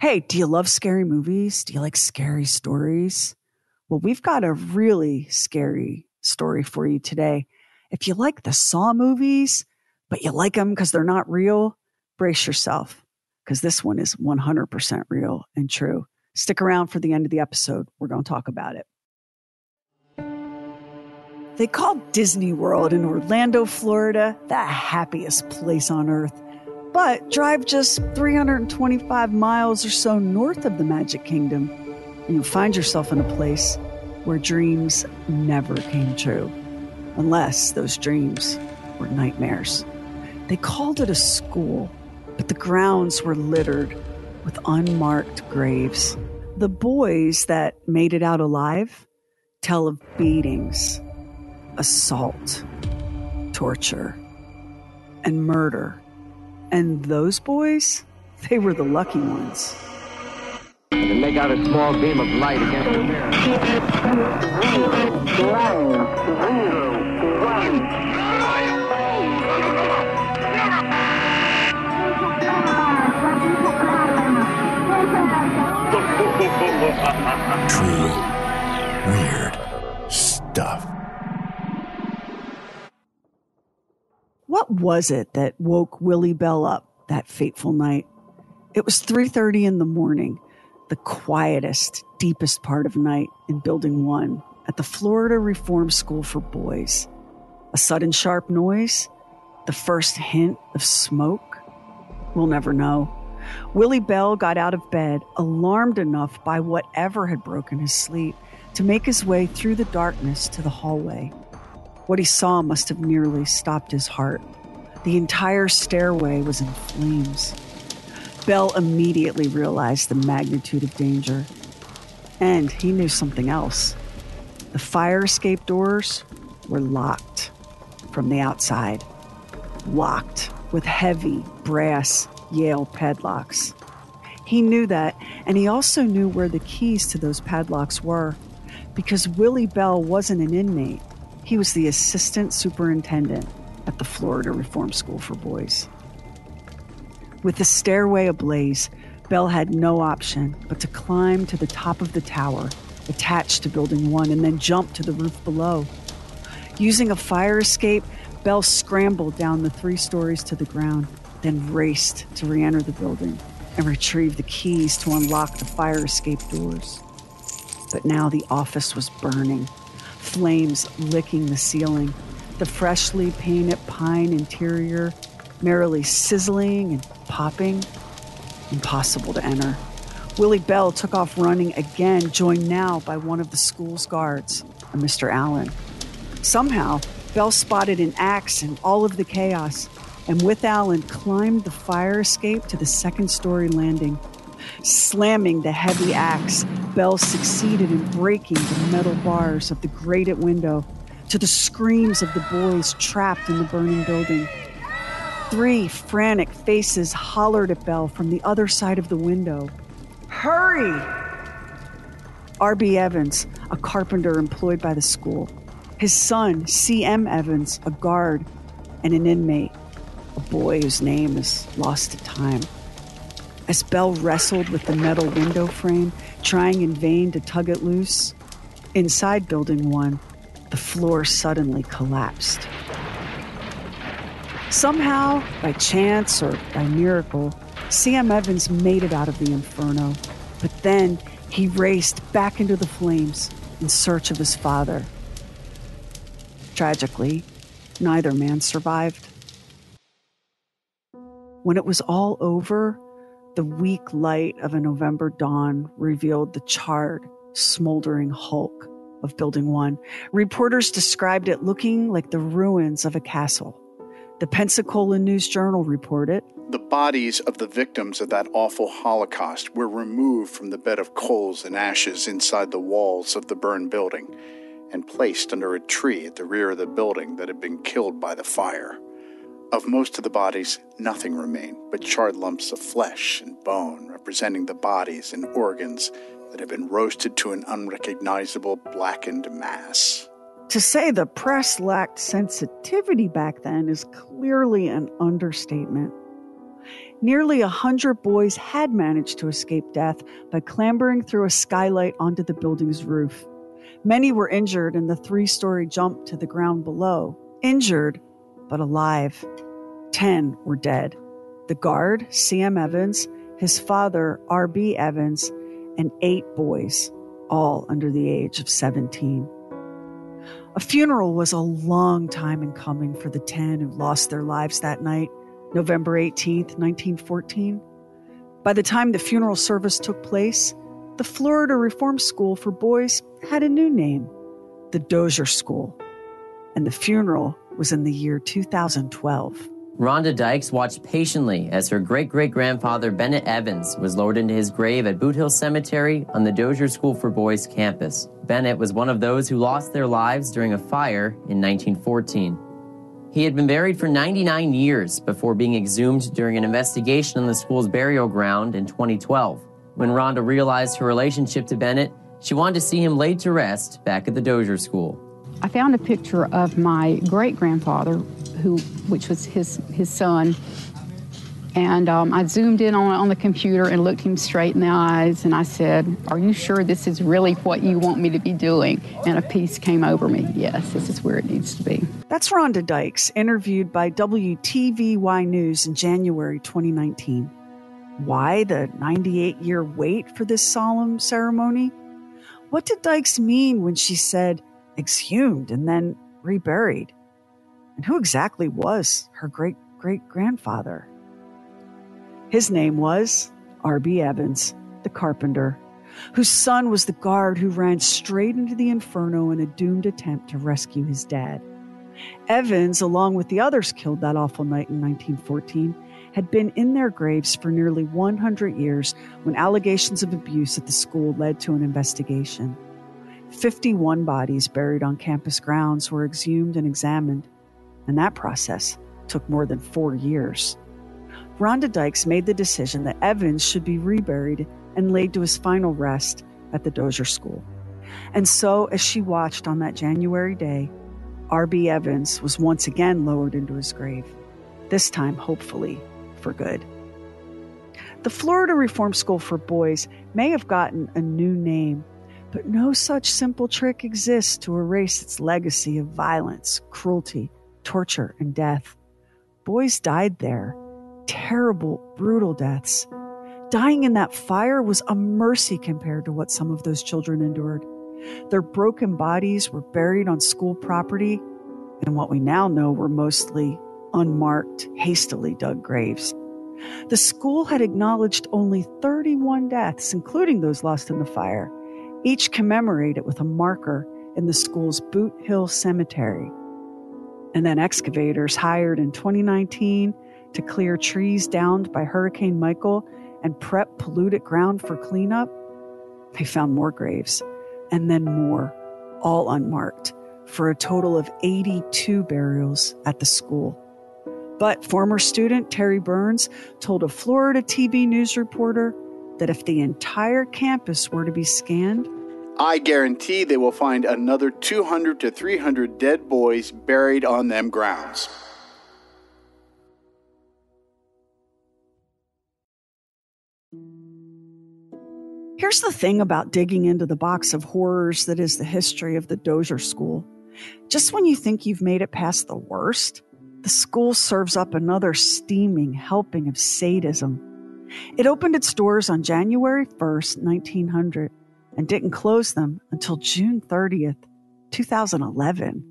Hey, do you love scary movies? Do you like scary stories? Well, we've got a really scary story for you today. If you like the Saw movies, but you like them because they're not real, brace yourself because this one is 100% real and true. Stick around for the end of the episode. We're going to talk about it. They call Disney World in Orlando, Florida, the happiest place on earth. But drive just 325 miles or so north of the Magic Kingdom, and you'll find yourself in a place where dreams never came true, unless those dreams were nightmares. They called it a school, but the grounds were littered with unmarked graves. The boys that made it out alive tell of beatings, assault, torture, and murder. And those boys, they were the lucky ones. And make out a small beam of light against the mirror. True weird What was it that woke Willie Bell up that fateful night? It was 3:30 in the morning, the quietest, deepest part of night in building 1 at the Florida Reform School for Boys. A sudden sharp noise, the first hint of smoke. We'll never know. Willie Bell got out of bed, alarmed enough by whatever had broken his sleep, to make his way through the darkness to the hallway. What he saw must have nearly stopped his heart. The entire stairway was in flames. Bell immediately realized the magnitude of danger. And he knew something else. The fire escape doors were locked from the outside. Locked with heavy brass Yale padlocks. He knew that, and he also knew where the keys to those padlocks were. Because Willie Bell wasn't an inmate, he was the assistant superintendent at the Florida Reform School for Boys. With the stairway ablaze, Bell had no option but to climb to the top of the tower attached to Building 1 and then jump to the roof below. Using a fire escape, Bell scrambled down the three stories to the ground, then raced to re enter the building and retrieve the keys to unlock the fire escape doors. But now the office was burning, flames licking the ceiling, the freshly painted pine interior merrily sizzling and popping. Impossible to enter. Willie Bell took off running again, joined now by one of the school's guards, a Mr. Allen. Somehow, Bell spotted an axe in all of the chaos, and with Allen climbed the fire escape to the second story landing. Slamming the heavy axe, Bell succeeded in breaking the metal bars of the grated window to the screams of the boys trapped in the burning building. Three frantic faces hollered at Bell from the other side of the window. Hurry! R.B. Evans, a carpenter employed by the school, his son, C.M. Evans, a guard, and an inmate, a boy whose name is lost to time. As Bell wrestled with the metal window frame, trying in vain to tug it loose, inside Building 1, the floor suddenly collapsed. Somehow, by chance or by miracle, C.M. Evans made it out of the inferno, but then he raced back into the flames in search of his father. Tragically, neither man survived. When it was all over, the weak light of a November dawn revealed the charred, smoldering hulk of Building 1. Reporters described it looking like the ruins of a castle. The Pensacola News Journal reported The bodies of the victims of that awful Holocaust were removed from the bed of coals and ashes inside the walls of the burned building and placed under a tree at the rear of the building that had been killed by the fire. Of most of the bodies, nothing remained but charred lumps of flesh and bone representing the bodies and organs that had been roasted to an unrecognizable blackened mass. To say the press lacked sensitivity back then is clearly an understatement. Nearly a hundred boys had managed to escape death by clambering through a skylight onto the building's roof. Many were injured in the three story jump to the ground below. Injured, but alive. Ten were dead. The guard, C.M. Evans, his father, R.B. Evans, and eight boys, all under the age of 17. A funeral was a long time in coming for the 10 who lost their lives that night, November 18th, 1914. By the time the funeral service took place, the Florida Reform School for Boys had a new name, the Dozier School, and the funeral was in the year 2012. Rhonda Dykes watched patiently as her great great grandfather Bennett Evans was lowered into his grave at Boot Hill Cemetery on the Dozier School for Boys campus. Bennett was one of those who lost their lives during a fire in 1914. He had been buried for 99 years before being exhumed during an investigation on the school's burial ground in 2012. When Rhonda realized her relationship to Bennett, she wanted to see him laid to rest back at the Dozier School. I found a picture of my great grandfather, who, which was his his son, and um, I zoomed in on on the computer and looked him straight in the eyes, and I said, "Are you sure this is really what you want me to be doing?" And a peace came over me. Yes, this is where it needs to be. That's Rhonda Dykes, interviewed by WTVY News in January 2019. Why the 98 year wait for this solemn ceremony? What did Dykes mean when she said exhumed and then reburied? And who exactly was her great great grandfather? His name was R.B. Evans, the carpenter, whose son was the guard who ran straight into the inferno in a doomed attempt to rescue his dad. Evans, along with the others killed that awful night in 1914, had been in their graves for nearly 100 years when allegations of abuse at the school led to an investigation. 51 bodies buried on campus grounds were exhumed and examined, and that process took more than four years. Rhonda Dykes made the decision that Evans should be reburied and laid to his final rest at the Dozier School. And so, as she watched on that January day, R.B. Evans was once again lowered into his grave, this time, hopefully, for good. The Florida Reform School for Boys may have gotten a new name, but no such simple trick exists to erase its legacy of violence, cruelty, torture, and death. Boys died there, terrible, brutal deaths. Dying in that fire was a mercy compared to what some of those children endured. Their broken bodies were buried on school property in what we now know were mostly unmarked, hastily dug graves. The school had acknowledged only 31 deaths, including those lost in the fire, each commemorated with a marker in the school's Boot Hill Cemetery. And then excavators hired in 2019 to clear trees downed by Hurricane Michael and prep polluted ground for cleanup, they found more graves and then more, all unmarked, for a total of 82 burials at the school. But former student Terry Burns told a Florida TV news reporter that if the entire campus were to be scanned, I guarantee they will find another 200 to 300 dead boys buried on them grounds. Here's the thing about digging into the box of horrors that is the history of the Dozier School. Just when you think you've made it past the worst, the school serves up another steaming helping of sadism. It opened its doors on January 1st, 1900, and didn't close them until June 30th, 2011.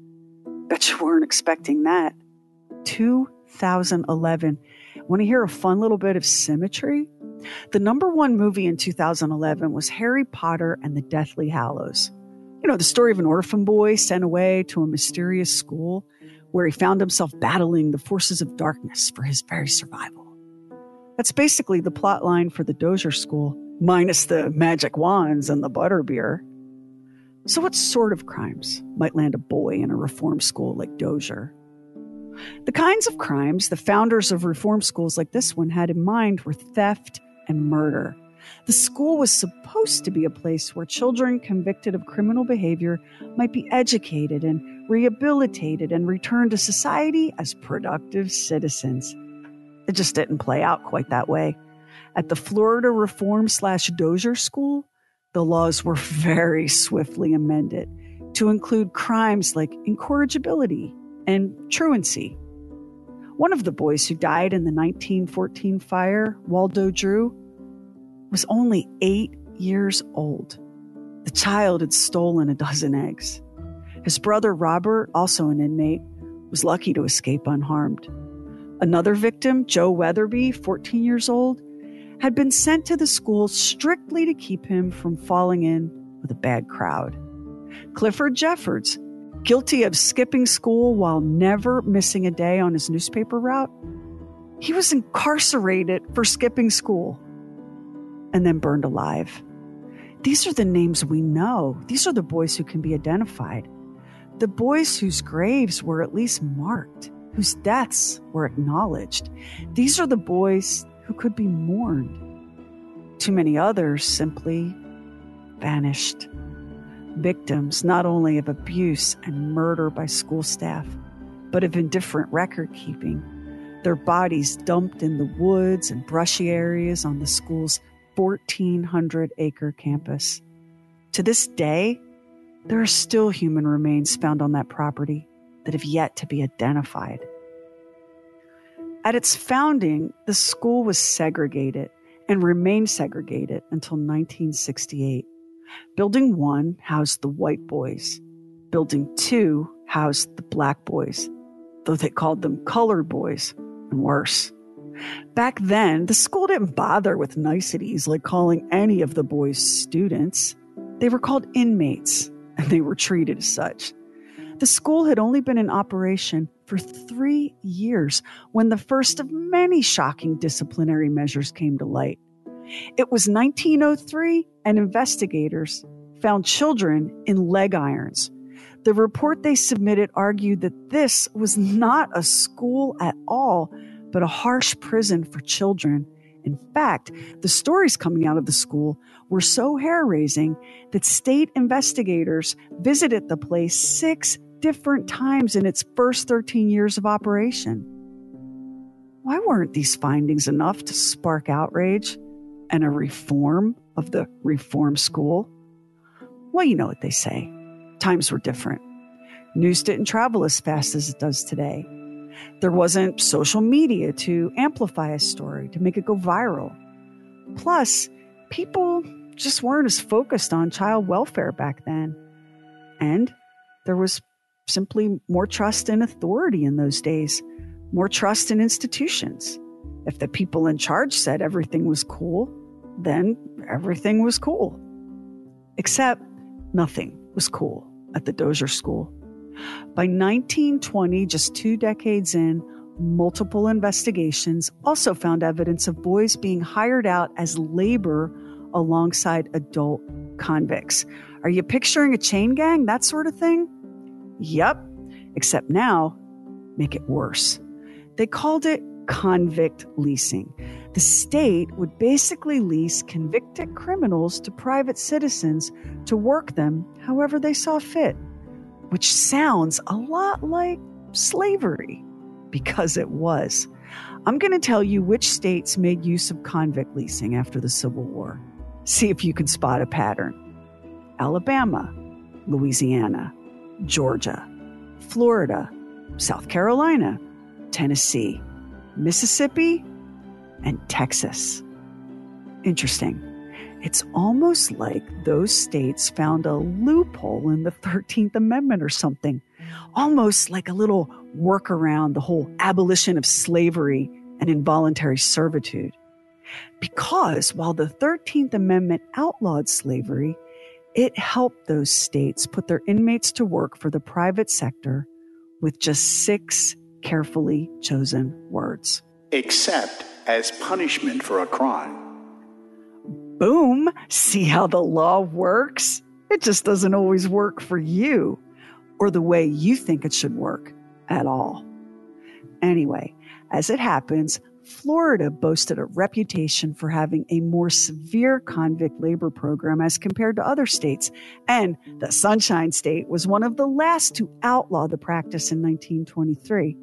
Bet you weren't expecting that. 2011. Want to hear a fun little bit of symmetry? The number one movie in 2011 was Harry Potter and the Deathly Hallows. You know, the story of an orphan boy sent away to a mysterious school where he found himself battling the forces of darkness for his very survival. That's basically the plot line for the Dozier School, minus the magic wands and the butterbeer. So, what sort of crimes might land a boy in a reform school like Dozier? The kinds of crimes the founders of reform schools like this one had in mind were theft and murder. The school was supposed to be a place where children convicted of criminal behavior might be educated and rehabilitated and returned to society as productive citizens. It just didn't play out quite that way. At the Florida Reform slash Dozier School, the laws were very swiftly amended to include crimes like incorrigibility and truancy. One of the boys who died in the 1914 fire, Waldo Drew, was only eight years old. The child had stolen a dozen eggs. His brother Robert, also an inmate, was lucky to escape unharmed. Another victim, Joe Weatherby, 14 years old, had been sent to the school strictly to keep him from falling in with a bad crowd. Clifford Jeffords, guilty of skipping school while never missing a day on his newspaper route, he was incarcerated for skipping school and then burned alive. These are the names we know. These are the boys who can be identified. The boys whose graves were at least marked whose deaths were acknowledged. These are the boys who could be mourned. Too many others simply vanished. Victims not only of abuse and murder by school staff, but of indifferent record keeping. Their bodies dumped in the woods and brushy areas on the school's 1,400 acre campus. To this day, there are still human remains found on that property that have yet to be identified. At its founding, the school was segregated and remained segregated until 1968. Building 1 housed the white boys. Building 2 housed the black boys, though they called them colored boys, and worse. Back then, the school didn't bother with niceties like calling any of the boys students. They were called inmates, and they were treated as such. The school had only been in operation for three years when the first of many shocking disciplinary measures came to light. It was 1903, and investigators found children in leg irons. The report they submitted argued that this was not a school at all, but a harsh prison for children. In fact, the stories coming out of the school were so hair raising that state investigators visited the place six different times in its first 13 years of operation. Why weren't these findings enough to spark outrage and a reform of the reform school? Well, you know what they say times were different. News didn't travel as fast as it does today. There wasn't social media to amplify a story, to make it go viral. Plus, people just weren't as focused on child welfare back then. And there was simply more trust in authority in those days, more trust in institutions. If the people in charge said everything was cool, then everything was cool. Except nothing was cool at the Dozier School. By 1920, just two decades in, multiple investigations also found evidence of boys being hired out as labor alongside adult convicts. Are you picturing a chain gang, that sort of thing? Yep, except now, make it worse. They called it convict leasing. The state would basically lease convicted criminals to private citizens to work them however they saw fit, which sounds a lot like slavery because it was. I'm going to tell you which states made use of convict leasing after the Civil War. See if you can spot a pattern Alabama, Louisiana, Georgia, Florida, South Carolina, Tennessee, Mississippi, and Texas. Interesting. It's almost like those states found a loophole in the 13th Amendment or something, almost like a little workaround the whole abolition of slavery and involuntary servitude. Because while the 13th Amendment outlawed slavery, it helped those states put their inmates to work for the private sector with just six carefully chosen words. Except as punishment for a crime. Boom! See how the law works? It just doesn't always work for you or the way you think it should work at all. Anyway, as it happens, Florida boasted a reputation for having a more severe convict labor program as compared to other states, and the Sunshine State was one of the last to outlaw the practice in 1923.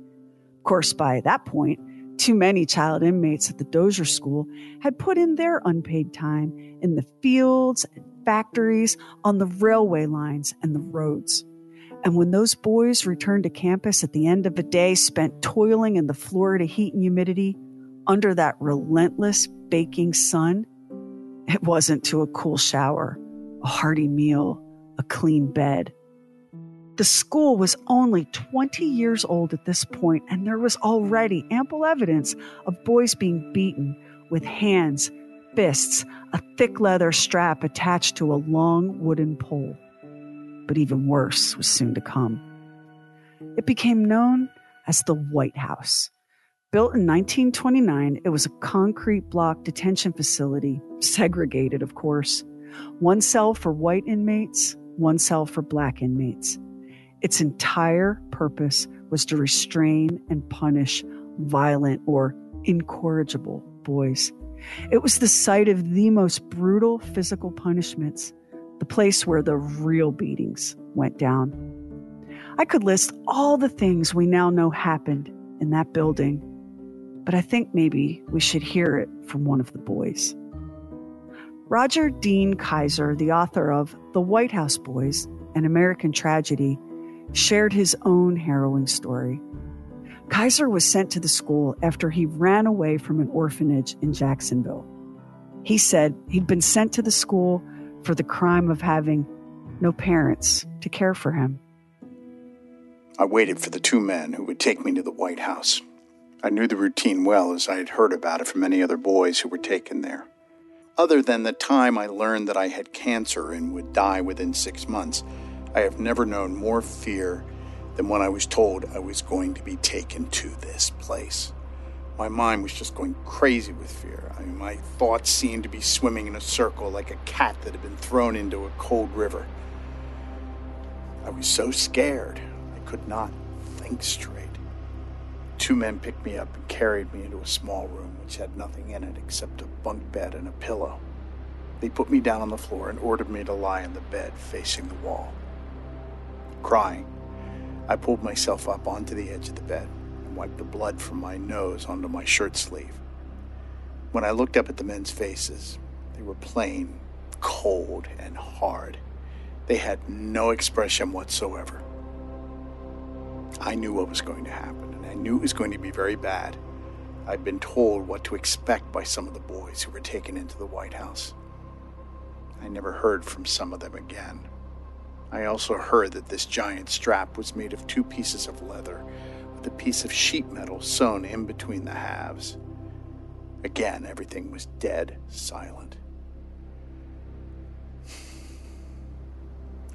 Of course, by that point, too many child inmates at the Dozier School had put in their unpaid time in the fields and factories, on the railway lines and the roads. And when those boys returned to campus at the end of a day spent toiling in the Florida heat and humidity under that relentless baking sun, it wasn't to a cool shower, a hearty meal, a clean bed. The school was only 20 years old at this point, and there was already ample evidence of boys being beaten with hands, fists, a thick leather strap attached to a long wooden pole. But even worse was soon to come. It became known as the White House. Built in 1929, it was a concrete block detention facility, segregated, of course. One cell for white inmates, one cell for black inmates. Its entire purpose was to restrain and punish violent or incorrigible boys. It was the site of the most brutal physical punishments, the place where the real beatings went down. I could list all the things we now know happened in that building, but I think maybe we should hear it from one of the boys. Roger Dean Kiser, the author of The White House Boys An American Tragedy, shared his own harrowing story. Kiser was sent to the school after he ran away from an orphanage in Jacksonville. He said he'd been sent to the school for the crime of having no parents to care for him. I waited for the two men who would take me to the White House. I knew the routine well as I had heard about it from many other boys who were taken there. Other than the time I learned that I had cancer and would die within six months, I have never known more fear than when I was told I was going to be taken to this place. My mind was just going crazy with fear. I mean, my thoughts seemed to be swimming in a circle like a cat that had been thrown into a cold river. I was so scared, I could not think straight. Two men picked me up and carried me into a small room which had nothing in it except a bunk bed and a pillow. They put me down on the floor and ordered me to lie in the bed facing the wall. Crying, I pulled myself up onto the edge of the bed and wiped the blood from my nose onto my shirt sleeve. When I looked up at the men's faces, they were plain, cold, and hard. They had no expression whatsoever. I knew what was going to happen, knew it was going to be very bad. I'd been told what to expect by some of the boys who were taken into the White House. I never heard from some of them again. I also heard that this giant strap was made of two pieces of leather with a piece of sheet metal sewn in between the halves. Again, everything was dead silent.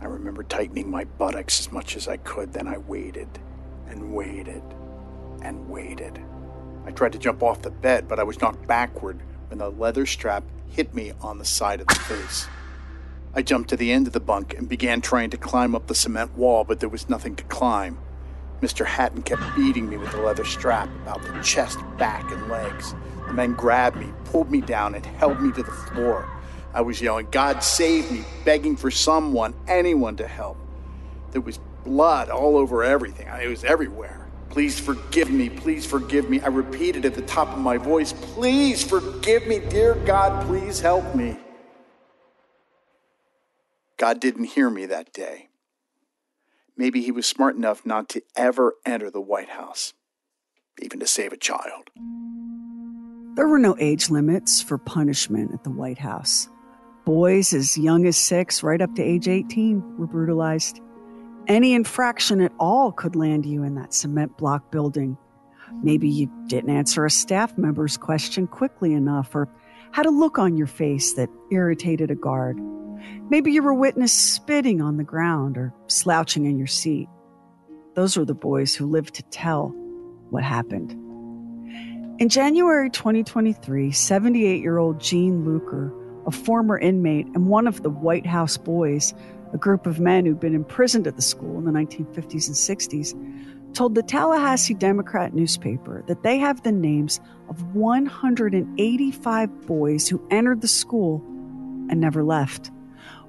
I remember tightening my buttocks as much as I could, then I waited and waited and waited. I tried to jump off the bed, but I was knocked backward when the leather strap hit me on the side of the face. I jumped to the end of the bunk and began trying to climb up the cement wall, but there was nothing to climb. Mr. Hatton kept beating me with the leather strap about the chest, back, and legs. The men grabbed me, pulled me down, and held me to the floor. I was yelling, God save me, begging for someone, anyone to help. There was blood all over everything. It was everywhere. Please forgive me. Please forgive me. I repeated at the top of my voice, Please forgive me. Dear God, please help me. God didn't hear me that day. Maybe he was smart enough not to ever enter the White House, even to save a child. There were no age limits for punishment at the White House. Boys as young as six, right up to age 18, were brutalized. Any infraction at all could land you in that cement block building. Maybe you didn't answer a staff member's question quickly enough or had a look on your face that irritated a guard. Maybe you were witnessed spitting on the ground or slouching in your seat. Those were the boys who lived to tell what happened. In January 2023, 78 year old Gene Luker, a former inmate and one of the White House Boys, a group of men who'd been imprisoned at the school in the 1950s and 60s, told the Tallahassee Democrat newspaper that they have the names of 185 boys who entered the school and never left.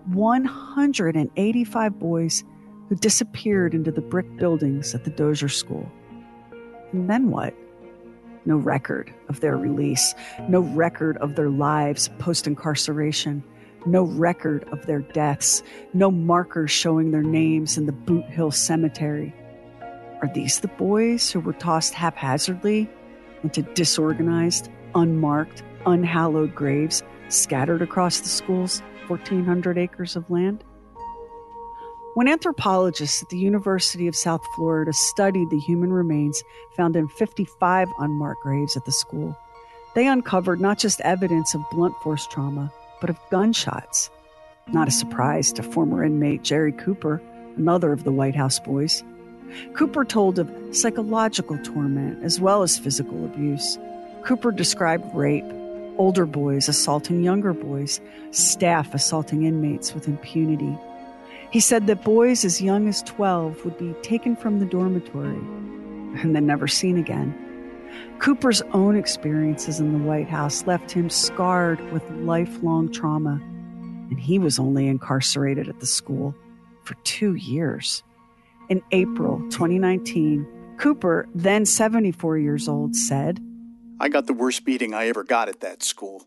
185 boys who disappeared into the brick buildings at the Dozier School. And then what? no record of their release, no record of their lives post incarceration, no record of their deaths, no markers showing their names in the Boot Hill Cemetery. Are these the boys who were tossed haphazardly into disorganized, unmarked, unhallowed graves scattered across the school's 1,400 acres of land? When anthropologists at the University of South Florida studied the human remains found in 55 unmarked graves at the school, they uncovered not just evidence of blunt force trauma, but of gunshots. Not a surprise to former inmate Jerry Cooper, another of the White House boys. Cooper told of psychological torment as well as physical abuse. Cooper described rape, older boys assaulting younger boys, staff assaulting inmates with impunity. He said that boys as young as 12 would be taken from the dormitory and then never seen again. Cooper's own experiences in the White House left him scarred with lifelong trauma, and he was only incarcerated at the school for two years. In April 2019, Cooper, then 74 years old, said, I got the worst beating I ever got at that school.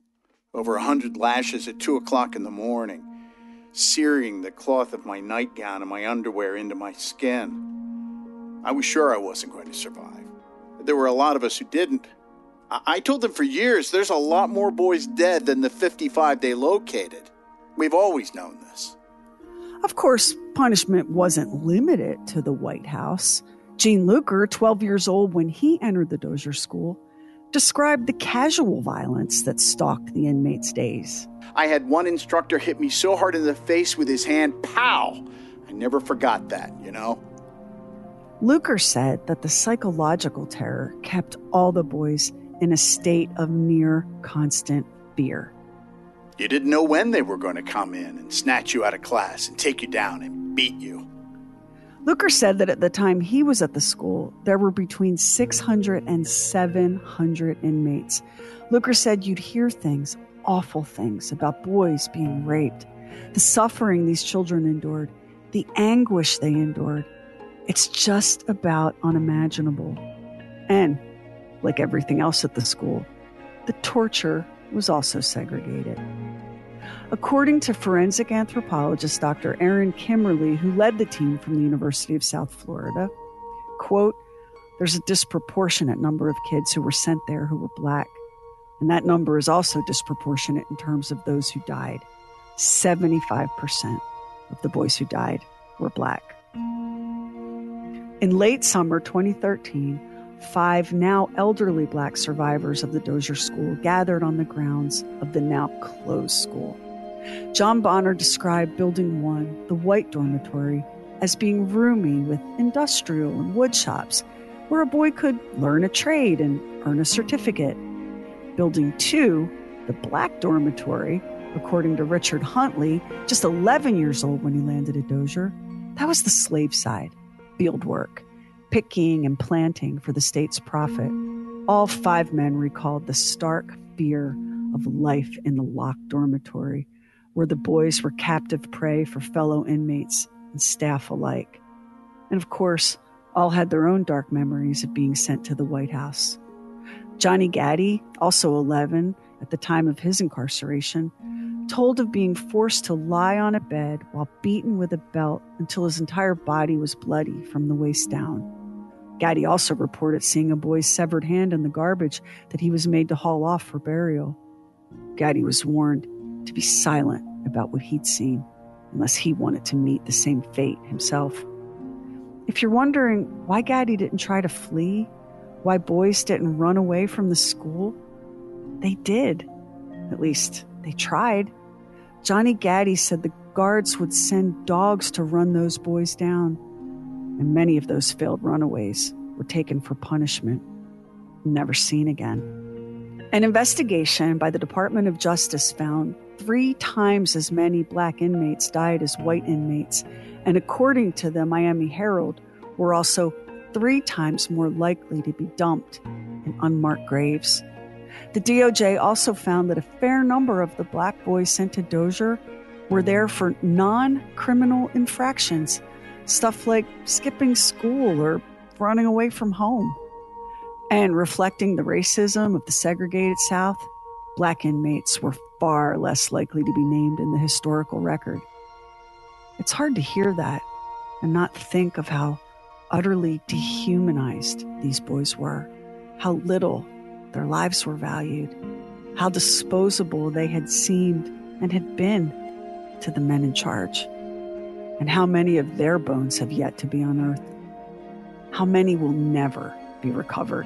Over a hundred lashes at two o'clock in the morning searing the cloth of my nightgown and my underwear into my skin. I was sure I wasn't going to survive. There were a lot of us who didn't. I, I told them for years there's a lot more boys dead than the 55 they located. We've always known this. Of course, punishment wasn't limited to the White House. Gene Luker, 12 years old when he entered the Dozier School, described the casual violence that stalked the inmates' days. I had one instructor hit me so hard in the face with his hand, pow! I never forgot that, you know? Luker said that the psychological terror kept all the boys in a state of near constant fear. You didn't know when they were going to come in and snatch you out of class and take you down and beat you. Luker said that at the time he was at the school, there were between 600 and 700 inmates. Luker said you'd hear things awful things about boys being raped, the suffering these children endured, the anguish they endured. It's just about unimaginable. And, like everything else at the school, the torture was also segregated. According to forensic anthropologist Dr. Erin Kimmerle, who led the team from the University of South Florida, quote, there's a disproportionate number of kids who were sent there who were black. And that number is also disproportionate in terms of those who died. 75% of the boys who died were black. In late summer 2013, five now elderly black survivors of the Dozier School gathered on the grounds of the now closed school. John Bonner described Building 1, the white dormitory, as being roomy with industrial and wood shops where a boy could learn a trade and earn a certificate. Building 2, the black dormitory, according to Richard Huntley, just 11 years old when he landed at Dozier, that was the slave side, field work, picking and planting for the state's profit. All five men recalled the stark fear of life in the locked dormitory, where the boys were captive prey for fellow inmates and staff alike. And of course, all had their own dark memories of being sent to the White House. Johnny Gaddy, also 11 at the time of his incarceration, told of being forced to lie on a bed while beaten with a belt until his entire body was bloody from the waist down. Gaddy also reported seeing a boy's severed hand in the garbage that he was made to haul off for burial. Gaddy was warned to be silent about what he'd seen unless he wanted to meet the same fate himself. If you're wondering why Gaddy didn't try to flee, why boys didn't run away from the school? They did. At least, they tried. Johnny Gaddy said the guards would send dogs to run those boys down, and many of those failed runaways were taken for punishment, never seen again. An investigation by the Department of Justice found three times as many black inmates died as white inmates, and according to the Miami Herald, were also three times more likely to be dumped in unmarked graves. The DOJ also found that a fair number of the black boys sent to Dozier were there for non criminal infractions, stuff like skipping school or running away from home. And reflecting the racism of the segregated South, black inmates were far less likely to be named in the historical record. It's hard to hear that and not think of how utterly dehumanized these boys were, how little their lives were valued, how disposable they had seemed and had been to the men in charge, and how many of their bones have yet to be unearthed. How many will never be recovered.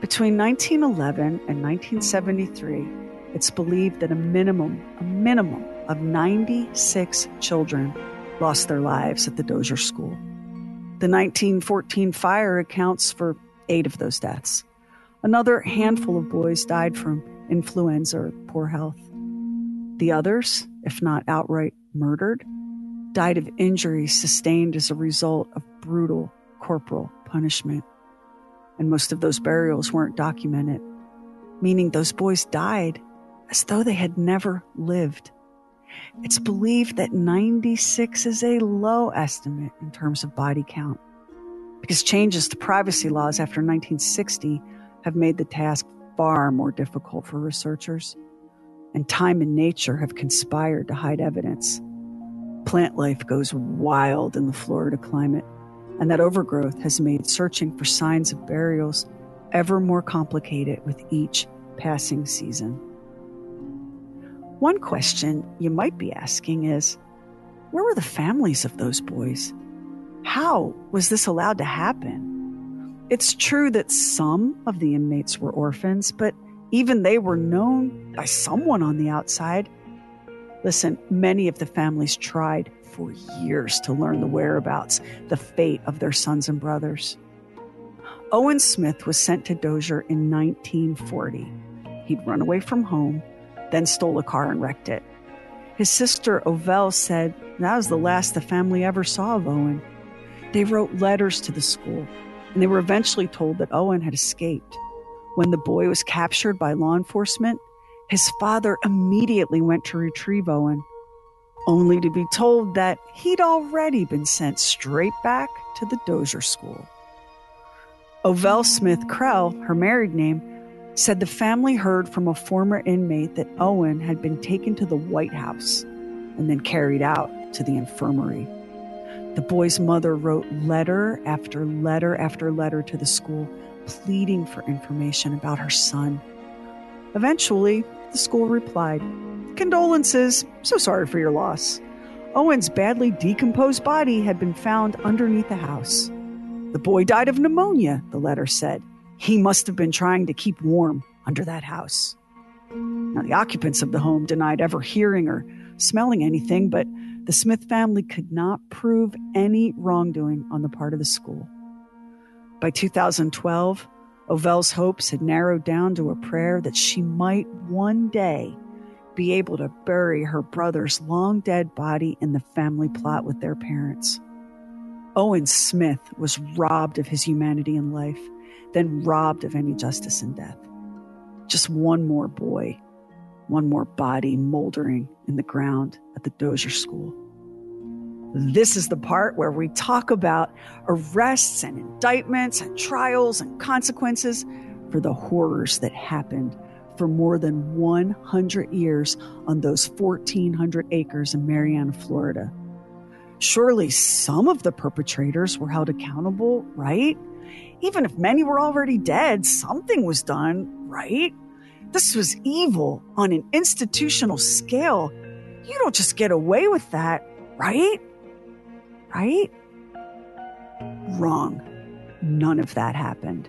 Between 1911 and 1973, it's believed that a minimum, a minimum of 96 children lost their lives at the Dozier School. The 1914 fire accounts for eight of those deaths. Another handful of boys died from influenza or poor health. The others, if not outright murdered, died of injuries sustained as a result of brutal corporal punishment. And most of those burials weren't documented, meaning those boys died as though they had never lived. It's believed that 96 is a low estimate in terms of body count because changes to privacy laws after 1960 have made the task far more difficult for researchers, and time and nature have conspired to hide evidence. Plant life goes wild in the Florida climate, and that overgrowth has made searching for signs of burials ever more complicated with each passing season. One question you might be asking is where were the families of those boys? How was this allowed to happen? It's true that some of the inmates were orphans, but even they were known by someone on the outside. Listen, many of the families tried for years to learn the whereabouts, the fate of their sons and brothers. Owen Smith was sent to Dozier in 1940. He'd run away from home then stole a car and wrecked it. His sister Ovell said that was the last the family ever saw of Owen. They wrote letters to the school, and they were eventually told that Owen had escaped. When the boy was captured by law enforcement, his father immediately went to retrieve Owen, only to be told that he'd already been sent straight back to the Dozier School. Ovell Smith Krell, her married name, said the family heard from a former inmate that Owen had been taken to the White House and then carried out to the infirmary. The boy's mother wrote letter after letter after letter to the school, pleading for information about her son. Eventually, the school replied, Condolences, so sorry for your loss. Owen's badly decomposed body had been found underneath the house. The boy died of pneumonia, the letter said. He must have been trying to keep warm under that house. Now, the occupants of the home denied ever hearing or smelling anything, but the Smith family could not prove any wrongdoing on the part of the school. By 2012, Ovell's hopes had narrowed down to a prayer that she might one day be able to bury her brother's long dead body in the family plot with their parents. Owen Smith was robbed of his humanity and life then robbed of any justice in death. Just one more boy, one more body moldering in the ground at the Dozier School. This is the part where we talk about arrests and indictments and trials and consequences for the horrors that happened for more than 100 years on those 1,400 acres in Marianna, Florida. Surely some of the perpetrators were held accountable, right? Even if many were already dead, something was done, right? This was evil on an institutional scale. You don't just get away with that, right? Right? Wrong. None of that happened.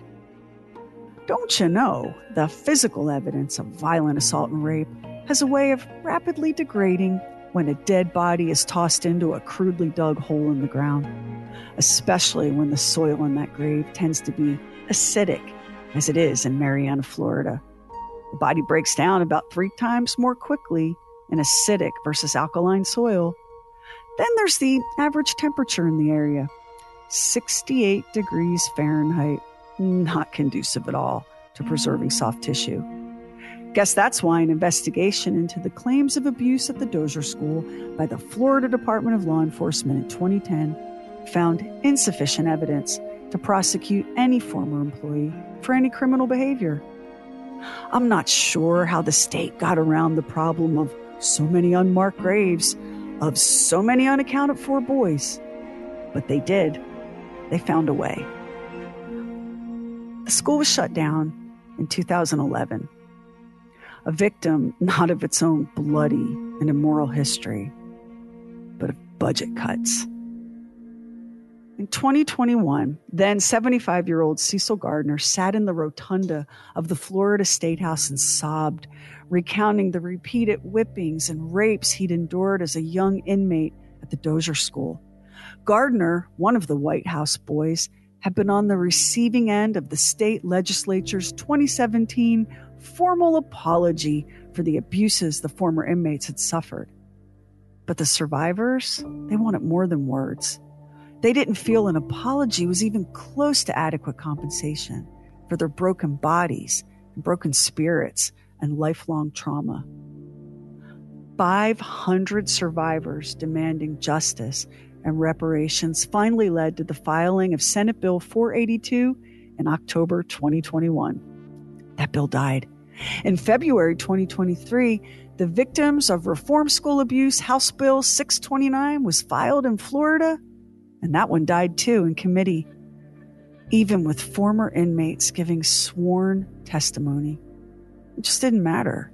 Don't you know the physical evidence of violent assault and rape has a way of rapidly degrading when a dead body is tossed into a crudely dug hole in the ground, especially when the soil in that grave tends to be acidic, as it is in Marianna, Florida. The body breaks down about three times more quickly in acidic versus alkaline soil. Then there's the average temperature in the area 68 degrees Fahrenheit, not conducive at all to preserving soft tissue. Guess that's why an investigation into the claims of abuse at the Dozier School by the Florida Department of Law Enforcement in 2010 found insufficient evidence to prosecute any former employee for any criminal behavior. I'm not sure how the state got around the problem of so many unmarked graves of so many unaccounted for boys, but they did. They found a way. The school was shut down in 2011, a victim not of its own bloody and immoral history, but of budget cuts. In 2021, then 75 year old Cecil Gardner sat in the rotunda of the Florida State House and sobbed, recounting the repeated whippings and rapes he'd endured as a young inmate at the Dozier School. Gardner, one of the White House boys, had been on the receiving end of the state legislature's 2017 formal apology for the abuses the former inmates had suffered. But the survivors, they wanted more than words. They didn't feel an apology was even close to adequate compensation for their broken bodies and broken spirits and lifelong trauma. 500 survivors demanding justice and reparations finally led to the filing of Senate Bill 482 in October 2021. That bill died. In February 2023, the Victims of Reform School Abuse House Bill 629 was filed in Florida and that one died too in committee, even with former inmates giving sworn testimony. It just didn't matter.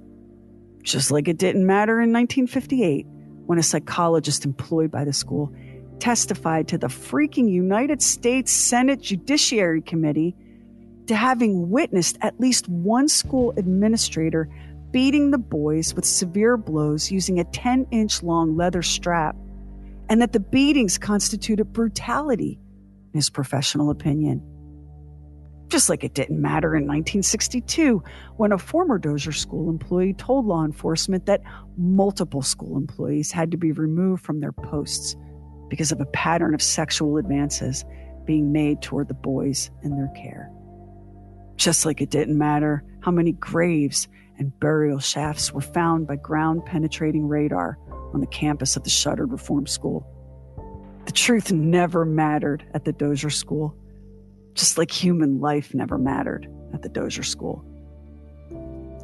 Just like it didn't matter in 1958 when a psychologist employed by the school testified to the freaking United States Senate Judiciary Committee to having witnessed at least one school administrator beating the boys with severe blows using a 10 inch long leather strap and that the beatings constituted brutality, in his professional opinion. Just like it didn't matter in 1962 when a former Dozier School employee told law enforcement that multiple school employees had to be removed from their posts because of a pattern of sexual advances being made toward the boys in their care. Just like it didn't matter how many graves and burial shafts were found by ground penetrating radar on the campus of the shuttered reform school. The truth never mattered at the Dozier School, just like human life never mattered at the Dozier School.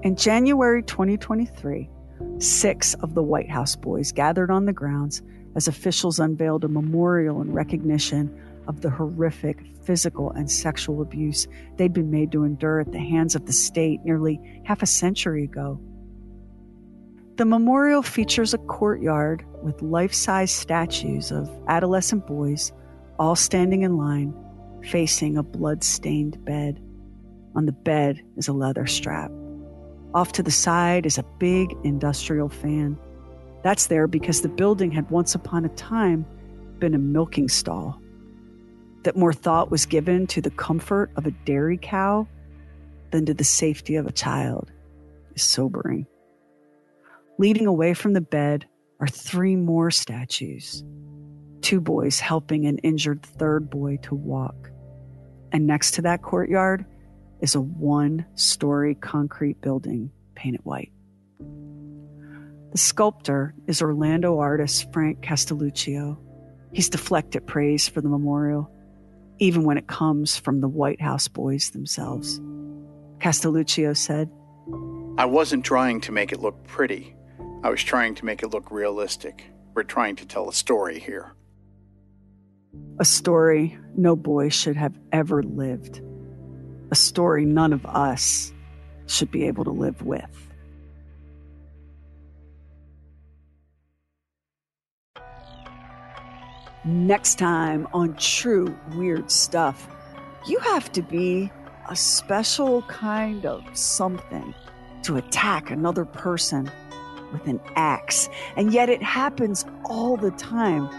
In January 2023, six of the White House boys gathered on the grounds as officials unveiled a memorial in recognition of the horrific physical and sexual abuse they'd been made to endure at the hands of the state nearly half a century ago. The memorial features a courtyard with life size statues of adolescent boys, all standing in line, facing a blood stained bed. On the bed is a leather strap. Off to the side is a big industrial fan. That's there because the building had once upon a time been a milking stall. That more thought was given to the comfort of a dairy cow than to the safety of a child is sobering. Leading away from the bed are three more statues two boys helping an injured third boy to walk. And next to that courtyard is a one story concrete building painted white. The sculptor is Orlando artist Frank Castelluccio. He's deflected praise for the memorial, even when it comes from the White House boys themselves. Castelluccio said, I wasn't trying to make it look pretty. I was trying to make it look realistic. We're trying to tell a story here. A story no boy should have ever lived. A story none of us should be able to live with. Next time on True Weird Stuff, you have to be a special kind of something to attack another person with an axe. And yet it happens all the time.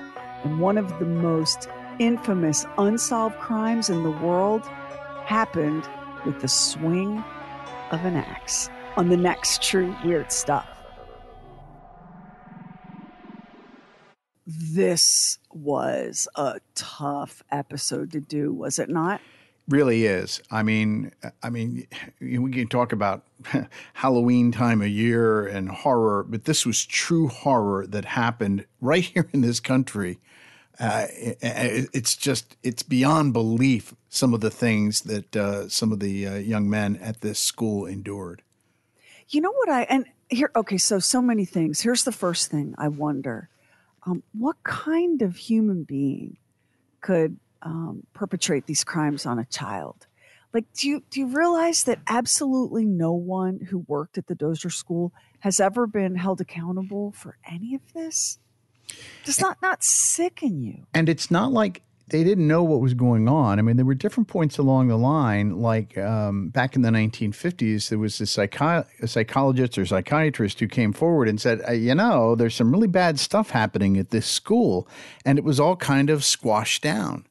And one of the most infamous unsolved crimes in the world happened with the swing of an axe on the next True Weird Stuff. This was a tough episode to do, was it not? Really is. I mean, I mean, we can talk about Halloween time of year and horror, but this was true horror that happened right here in this country Uh, it, it's just it's beyond belief some of the things that uh, some of the uh, young men at this school endured. You know what I and here okay, so so many things. Here's the first thing I wonder: um, what kind of human being could um, perpetrate these crimes on a child? Like, do you do you realize that absolutely no one who worked at the Dozier School has ever been held accountable for any of this? Does not not sicken you? And it's not like they didn't know what was going on. I mean, there were different points along the line. Like um, back in the 1950s, there was a, psychi- a, psychologist or psychiatrist who came forward and said, you know, there's some really bad stuff happening at this school. And it was all kind of squashed down.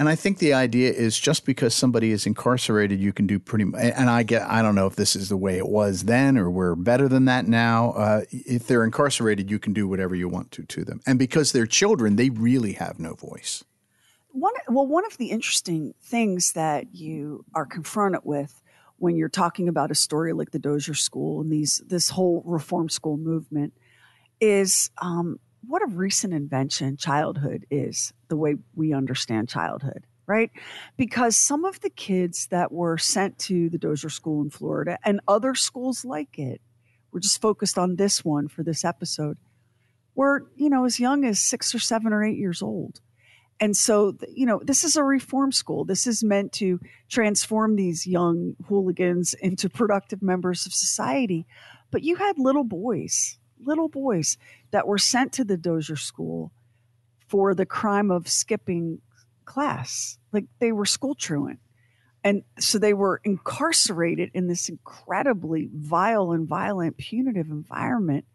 And I think the idea is just because somebody is incarcerated, you can do pretty much. And I get, I don't know if this is the way it was then or we're better than that now. Uh, if they're incarcerated, you can do whatever you want to to them. And because they're children, they really have no voice. One, well, one of the interesting things that you are confronted with when you're talking about a story like the Dozier School and these this whole reform school movement is um, what a recent invention childhood is, the way we understand childhood, right? Because some of the kids that were sent to the Dozier School in Florida and other schools like it, we're just focused on this one for this episode, were, you know, as young as six or seven or eight years old. And so, you know, this is a reform school. This is meant to transform these young hooligans into productive members of society. But you had little boys little boys that were sent to the Dozier School for the crime of skipping class. Like they were school truant. And so they were incarcerated in this incredibly vile and violent, punitive environment.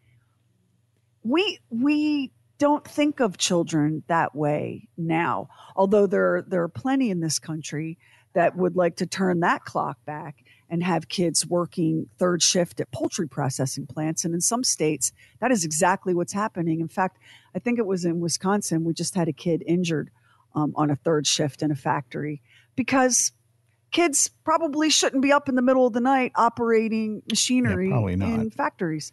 We we don't think of children that way now, although there there are plenty in this country that would like to turn that clock back and have kids working third shift at poultry processing plants. And in some states, that is exactly what's happening. In fact, I think it was in Wisconsin, we just had a kid injured um, on a third shift in a factory because kids probably shouldn't be up in the middle of the night operating machinery yeah, in factories.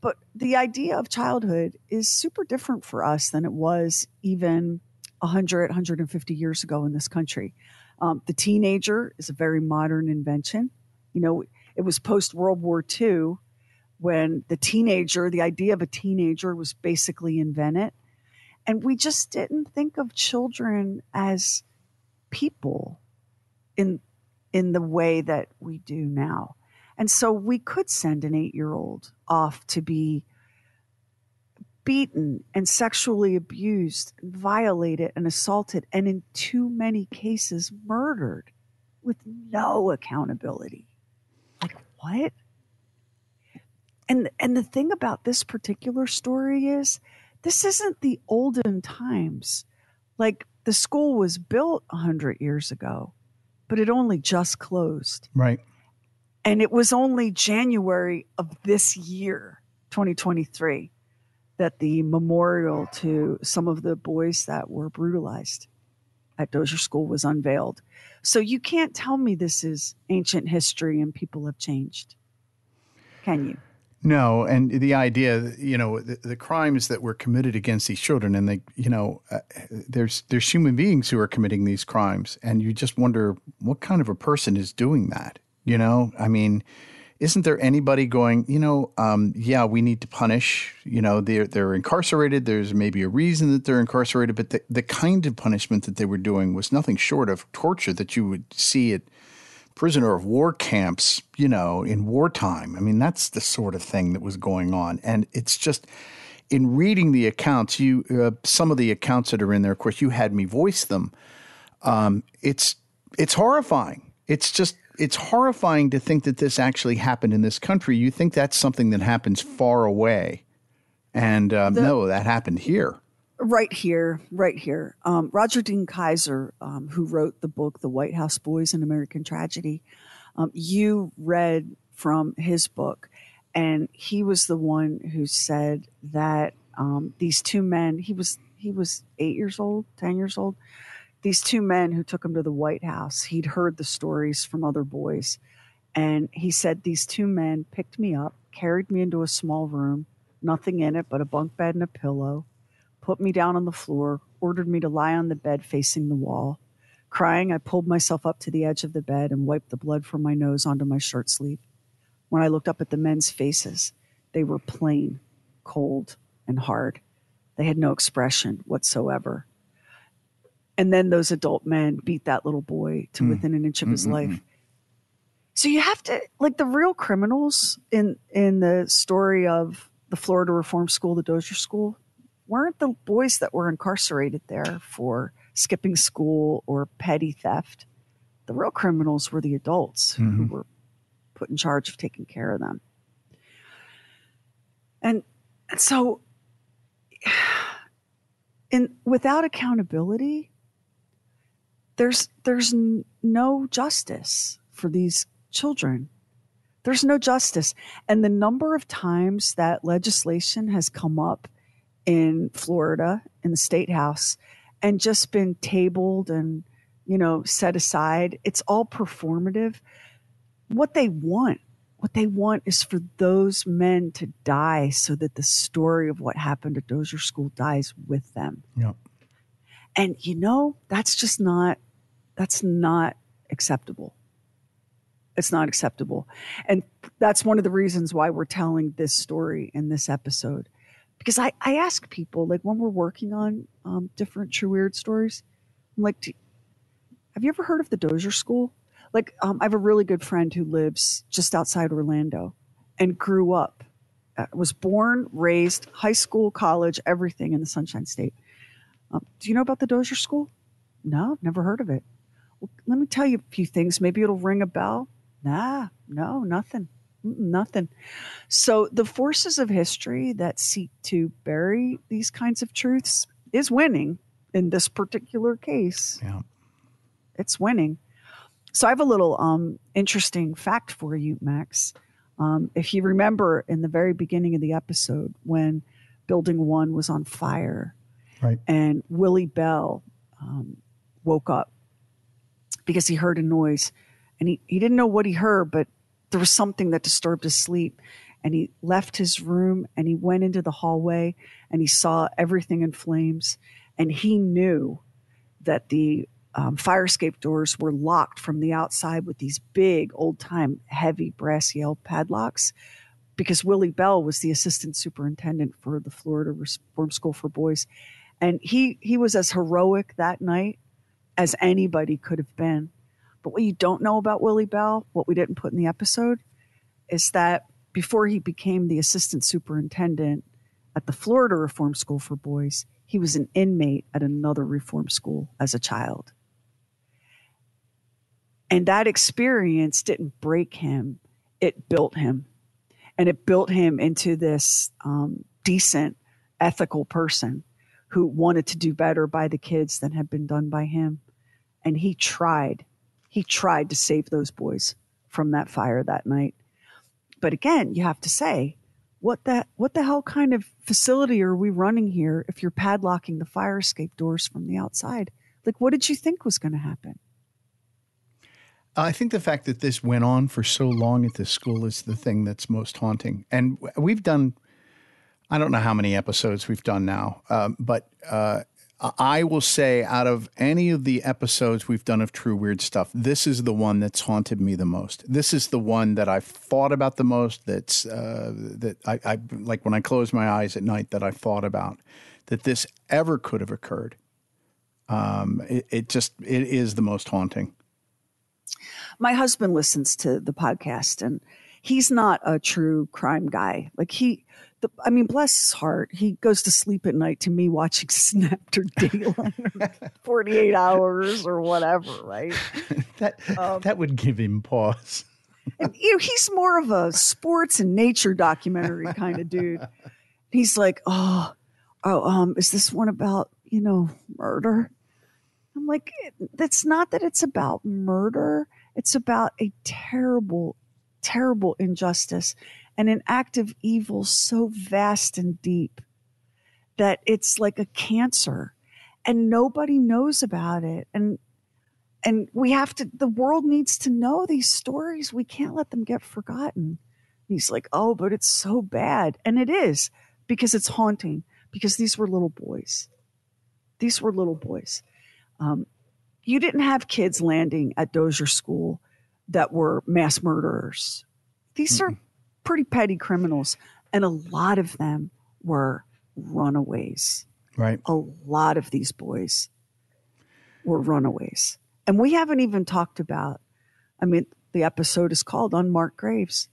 But the idea of childhood is super different for us than it was even 100, 150 years ago in this country. Um, the teenager is a very modern invention. You know, it was post World War II when the teenager, the idea of a teenager was basically invented. And we just didn't think of children as people in in the way that we do now. And so we could send an 8-year-old off to be beaten and sexually abused, violated and assaulted and in too many cases murdered with no accountability what? And and the thing about this particular story is this isn't the olden times. Like the school was built 100 years ago, but it only just closed. Right. And it was only January of this year, 2023, that the memorial to some of the boys that were brutalized at Dozier School was unveiled. So you can't tell me this is ancient history and people have changed. Can you? No, and the idea, you know, the, the, crimes that were committed against these children, and they, you know, uh, there's there's human beings who are committing these crimes, and you just wonder what kind of a person is doing that. You know, I mean, isn't there anybody going, you know, um, yeah, we need to punish. You know, they're they're incarcerated. There's maybe a reason that they're incarcerated, but the the kind of punishment that they were doing was nothing short of torture that you would see at prisoner of war camps, you know, in wartime. I mean, that's the sort of thing that was going on. And it's just in reading the accounts, you uh, some of the accounts that are in there, of course, you had me voice them. Um, it's it's horrifying. It's just it's horrifying to think that this actually happened in this country. You think that's something that happens far away, and um, the, no, that happened here. Right here, right here. Um, Roger Dean Kiser, um, who wrote the book "The White House Boys: An American Tragedy," um, you read from his book, and he was the one who said that um, these two men. He was he was eight years old, ten years old. These two men who took him to the White House. He'd heard the stories from other boys, and he said these two men picked me up, carried me into a small room, nothing in it but a bunk bed and a pillow put me down on the floor, ordered me to lie on the bed facing the wall. Crying, I pulled myself up to the edge of the bed and wiped the blood from my nose onto my shirt sleeve. When I looked up at the men's faces, they were plain, cold, and hard. They had no expression whatsoever. And then those adult men beat that little boy to mm. within an inch of his mm, mm, life. So you have to like the real criminals in in the story of the Florida Reform School, the Dozier School, weren't the boys that were incarcerated there for skipping school or petty theft. The real criminals were the adults who mm-hmm. were put in charge of taking care of them. And, and so in without accountability, there's there's no justice for these children. There's no justice. And the number of times that legislation has come up in Florida in the state house and just been tabled and, you know, set aside, it's all performative. What they want, what they want is for those men to die so that the story of what happened at Dozier School dies with them. Yep. And you know, that's just not that's not acceptable. It's not acceptable. And that's one of the reasons why we're telling this story in this episode. Because I, I ask people, like when we're working on um, different true weird stories, I'm like, "Do- have you ever heard of the Dozier School? Like, um, I have a really good friend who lives just outside Orlando and grew up, uh, was born, raised, high school, college, everything in the Sunshine State. Um, do you know about the Dozier School? No, I've never heard of it. Well, let me tell you a few things. Maybe it'll ring a bell. Nah, no, nothing. Nothing. So, the forces of history that seek to bury these kinds of truths is winning in this particular case. Yeah. It's winning. So, I have a little um, interesting fact for you, Max. Um, if you remember in the very beginning of the episode when Building One was on fire, Right. and Willie Bell um, woke up because he heard a noise and he, he didn't know what he heard, but there was something that disturbed his sleep. And he left his room and he went into the hallway and he saw everything in flames. And he knew that the um, fire escape doors were locked from the outside with these big, old time, heavy brass yale padlocks because Willie Bell was the assistant superintendent for the Florida Reform School for Boys. And he, he was as heroic that night as anybody could have been. But what you don't know about Willie Bell, what we didn't put in the episode, is that before he became the assistant superintendent at the Florida Reform School for Boys, he was an inmate at another reform school as a child. And that experience didn't break him, it built him. And it built him into this um, decent, ethical person who wanted to do better by the kids than had been done by him. And he tried. He tried to save those boys from that fire that night. But again, you have to say, what the what the hell kind of facility are we running here if you're padlocking the fire escape doors from the outside? Like what did you think was going to happen? I think the fact that this went on for so long at this school is the thing that's most haunting. And we've done, I don't know how many episodes we've done now, um, but uh, I will say out of any of the episodes we've done of True Weird Stuff, this is the one that's haunted me the most. This is the one that I've thought about the most. That's uh, that I, I like when I close my eyes at night that I thought about that this ever could have occurred. Um, it, it just it is the most haunting. my husband listens to the podcast and he's not a true crime guy. Like he, the, I mean, bless his heart, he goes to sleep at night to me watching Snapped or Dateline or 48 hours or whatever, right? That that would give him pause. And you know, he's more of a sports and nature documentary kind of dude. He's like, oh, oh, um, is this one about, you know, murder? I'm like, that's not that it's about murder. It's about a terrible, terrible injustice and an act of evil so vast and deep that it's like a cancer and nobody knows about it. And and we have to the world needs to know these stories. We can't let them get forgotten. And he's like, "Oh, but it's so bad." And it is because it's haunting because these were little boys. These were little boys. Um, you didn't have kids landing at Dozier School that were mass murderers. These mm are pretty petty criminals, and a lot of them were runaways. Right. A lot of these boys were runaways. And we haven't even talked about, I mean, the episode is called Unmarked Graves.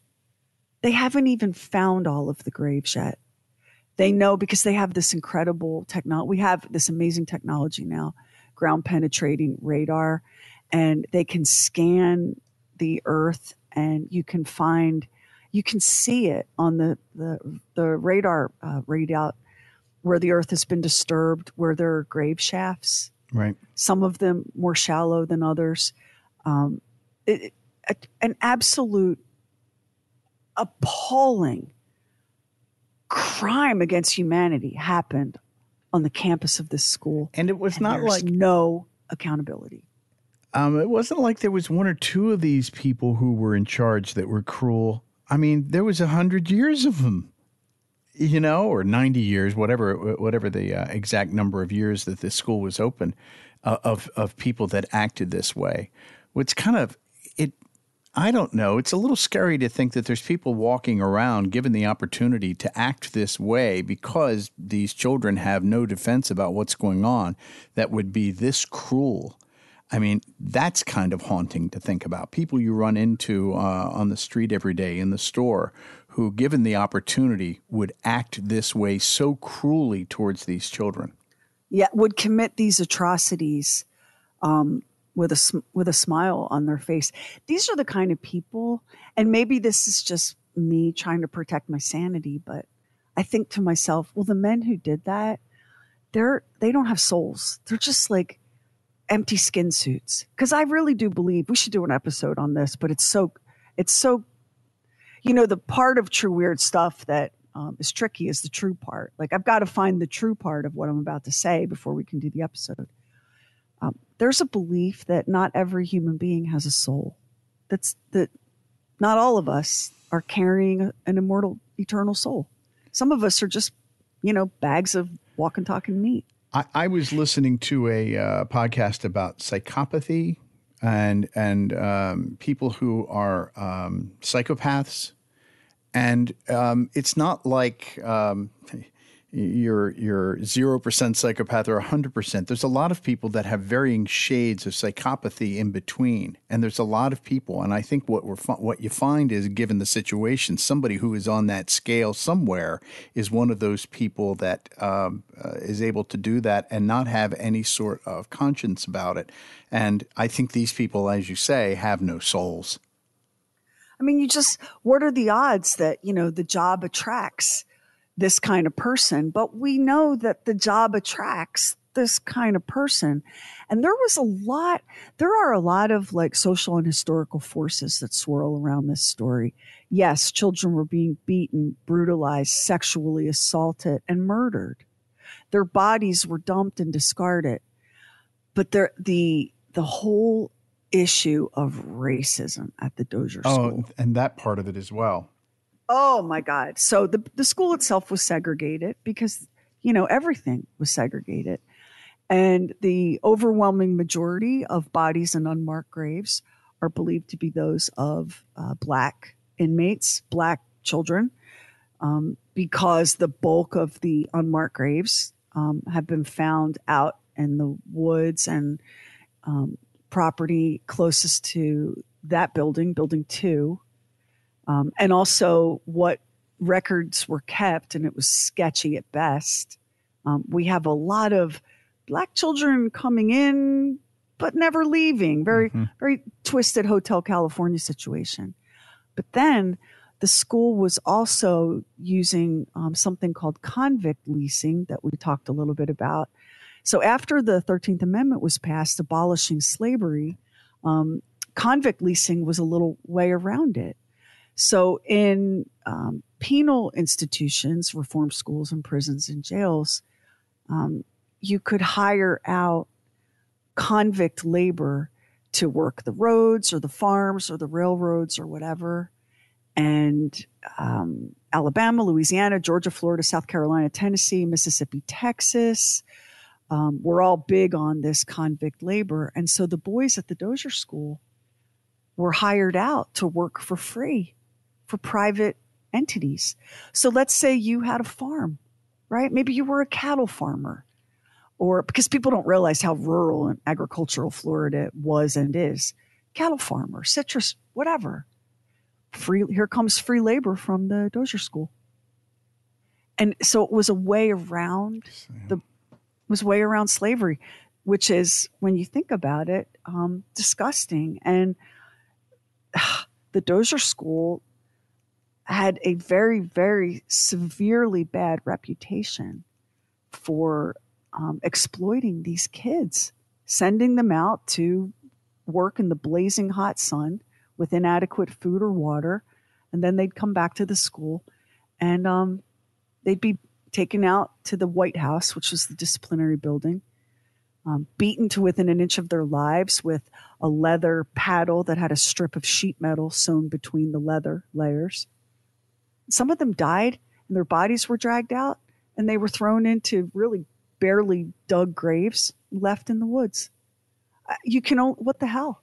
They haven't even found all of the graves yet. They know because they have this incredible technology. We have this amazing technology now, ground penetrating radar, and they can scan the earth and you can find, you can see it on the, the, the radar uh, readout where the earth has been disturbed, where there are grave shafts. Right. Some of them more shallow than others. Um, it, it, an absolute appalling crime against humanity happened on the campus of this school. And it was and not like no accountability. Um, it wasn't like there was one or two of these people who were in charge that were cruel. I mean, there was a hundred years of them, you know, or ninety years, whatever, whatever the uh, exact number of years that this school was open, uh, of of people that acted this way. Which kind of it I don't know. It's a little scary to think that there's people walking around given the opportunity to act this way because these children have no defense about what's going on that would be this cruel. I mean, that's kind of haunting to think about. People you run into uh, on the street every day, in the store, who, given the opportunity, would act this way so cruelly towards these children. Yeah, would commit these atrocities um, with a with a smile on their face. These are the kind of people, and maybe this is just me trying to protect my sanity, but I think to myself, well, the men who did that, they're they don't have souls. They're just like empty skin suits. Because I really do believe we should do an episode on this, but it's so it's so you know the part of true weird stuff that um, is tricky is the true part. Like I've got to find the true part of what I'm about to say before we can do the episode um, there's a belief that not every human being has a soul. That's that not all of us are carrying an immortal, eternal soul. Some of us are just, you know, bags of walk walking, talking meat. I, I was listening to a uh, podcast about psychopathy and and um, people who are um, psychopaths, and um, it's not like um, you're you're zero percent psychopath or hundred percent. There's a lot of people that have varying shades of psychopathy in between, and there's a lot of people. And I think what we're what you find is, given the situation, somebody who is on that scale somewhere is one of those people that um, uh, is able to do that and not have any sort of conscience about it. And I think these people, as you say, have no souls. I mean, you just what are the odds that you know the job attracts? This kind of person, but we know that the job attracts this kind of person. And there was a lot, there are a lot of like social and historical forces that swirl around this story. Yes, children were being beaten, brutalized, sexually assaulted, and murdered. Their bodies were dumped and discarded. But there, the, the whole issue of racism at the Dozier oh, School. Oh, and that part of it as well. Oh my God. So the, the school itself was segregated because, you know, everything was segregated. And the overwhelming majority of bodies in unmarked graves are believed to be those of uh, Black inmates, Black children, um, because the bulk of the unmarked graves um, have been found out in the woods and um, property closest to that building, building two, um, and also what records were kept, and it was sketchy at best. Um, we have a lot of black children coming in but never leaving. Very, mm-hmm. very twisted Hotel California situation. But then the school was also using um, something called convict leasing that we talked a little bit about. So after the 13th Amendment was passed, abolishing slavery, um, convict leasing was a little way around it. So in um, penal institutions, reform schools and prisons and jails, um, you could hire out convict labor to work the roads or the farms or the railroads or whatever. And um, Alabama, Louisiana, Georgia, Florida, South Carolina, Tennessee, Mississippi, Texas. Um, we're all big on this convict labor. And so the boys at the Dozier School were hired out to work for free for private entities. So let's say you had a farm, right? Maybe you were a cattle farmer, or because people don't realize how rural and agricultural Florida was and is. Cattle farmer, citrus, whatever. Free here comes free labor from the Dozier School. And so it was a way around the was way around slavery, which is when you think about it, um, disgusting. And uh, the Dozier School had a very, very severely bad reputation for um, exploiting these kids, sending them out to work in the blazing hot sun with inadequate food or water, and then they'd come back to the school, and um, they'd be taken out to the White House, which was the disciplinary building, um, beaten to within an inch of their lives with a leather paddle that had a strip of sheet metal sewn between the leather layers some of them died and their bodies were dragged out and they were thrown into really barely dug graves left in the woods. Uh, you can, only, what the hell?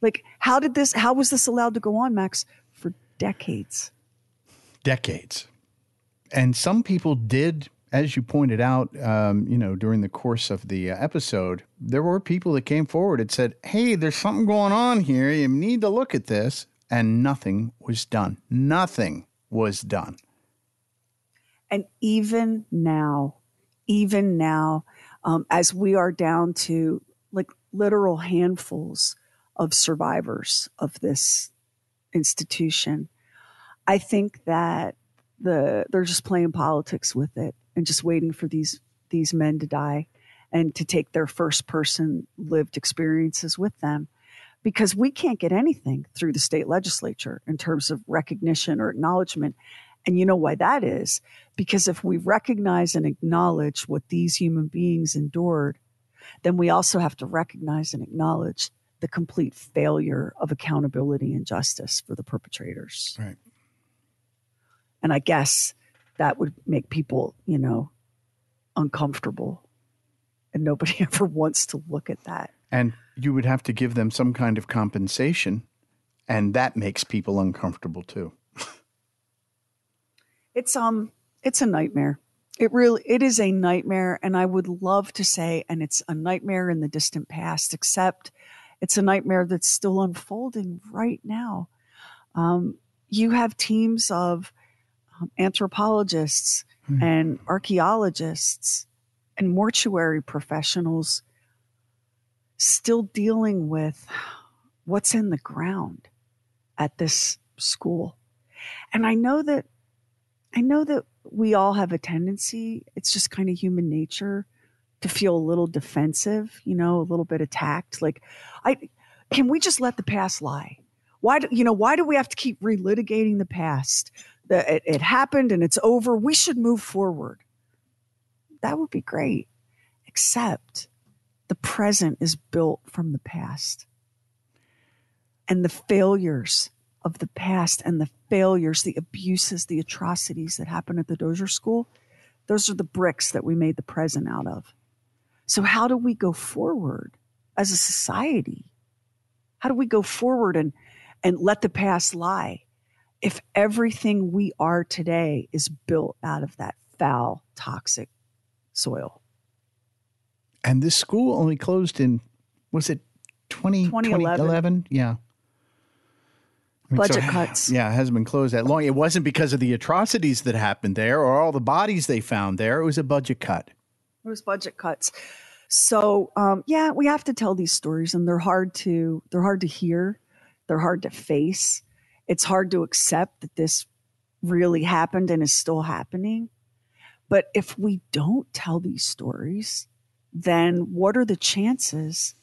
Like, how did this, how was this allowed to go on, Max, for decades? Decades. And some people did, as you pointed out, um, you know, during the course of the uh, episode, there were people that came forward and said, hey, there's something going on here. You need to look at this. And nothing was done. Nothing was done. And even now, even now, um, as we are down to like literal handfuls of survivors of this institution, I think that the they're just playing politics with it and just waiting for these these men to die and to take their first person lived experiences with them because we can't get anything through the state legislature in terms of recognition or acknowledgement. And you know why that is? Because if we recognize and acknowledge what these human beings endured, then we also have to recognize and acknowledge the complete failure of accountability and justice for the perpetrators. Right. And I guess that would make people, you know, uncomfortable. And nobody ever wants to look at that. And you would have to give them some kind of compensation, and that makes people uncomfortable too. it's um it's a nightmare. It really it is a nightmare and I would love to say and it's a nightmare in the distant past except it's a nightmare that's still unfolding right now. Um, you have teams of um, anthropologists mm. and archaeologists and mortuary professionals still dealing with what's in the ground at this school. And I know that I know that we all have a tendency, it's just kind of human nature to feel a little defensive, you know, a little bit attacked. Like I can we just let the past lie? Why do you know why do we have to keep relitigating the past? That it, it happened and it's over. We should move forward. That would be great. Except the present is built from the past. And the failures of the past and the failures, the abuses, the atrocities that happened at the Dozier School, those are the bricks that we made the present out of. So, how do we go forward as a society? How do we go forward and, and let the past lie if everything we are today is built out of that foul, toxic soil? And this school only closed in, was it 20, 2011? 2011? Yeah. I mean, Budget so, cuts. Yeah, it hasn't been closed that long. It wasn't because of the atrocities that happened there or all the bodies they found there. It was a budget cut. It was budget cuts. So um, yeah, we have to tell these stories, and they're hard to they're hard to hear, they're hard to face. It's hard to accept that this really happened and is still happening. But if we don't tell these stories, then what are the chances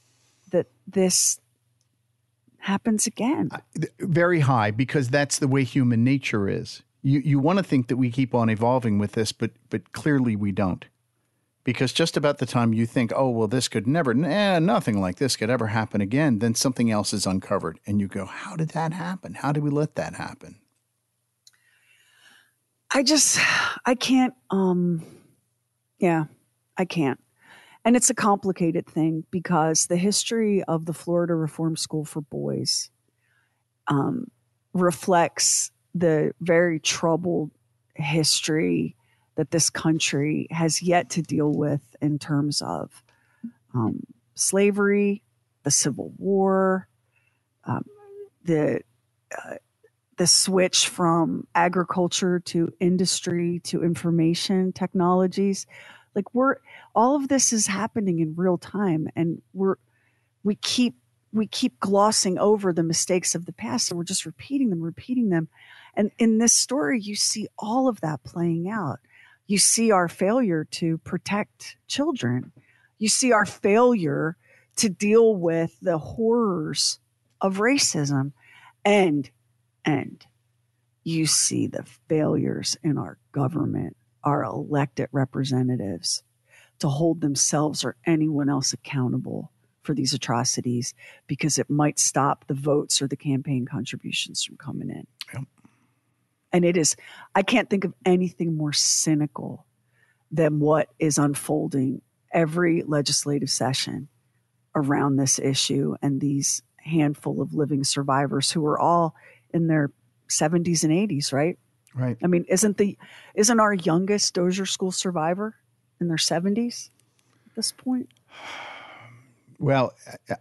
that this happens again? Very high, because that's the way human nature is. You you want to think that we keep on evolving with this, but but clearly we don't. Because just about the time you think, oh well, this could never, eh, nothing like this could ever happen again, then something else is uncovered, and you go, how did that happen? How did we let that happen? I just I can't um yeah, I can't. And it's a complicated thing because the history of the Florida Reform School for Boys um, reflects the very troubled history that this country has yet to deal with in terms of um, slavery, the Civil War, um, the uh, the switch from agriculture to industry to information technologies like we're all of this is happening in real time and we're we keep we keep glossing over the mistakes of the past and we're just repeating them repeating them. And in this story you see all of that playing out. You see our failure to protect children. You see our failure to deal with the horrors of racism. And and you see the failures in our government, our elected representatives to hold themselves or anyone else accountable for these atrocities because it might stop the votes or the campaign contributions from coming in. Yep. And it is, I can't think of anything more cynical than what is unfolding every legislative session around this issue and these handful of living survivors who are all in their 70s and 80s, right? Right. I mean, isn't the isn't our youngest Dozier School survivor in their 70s at this point? Well,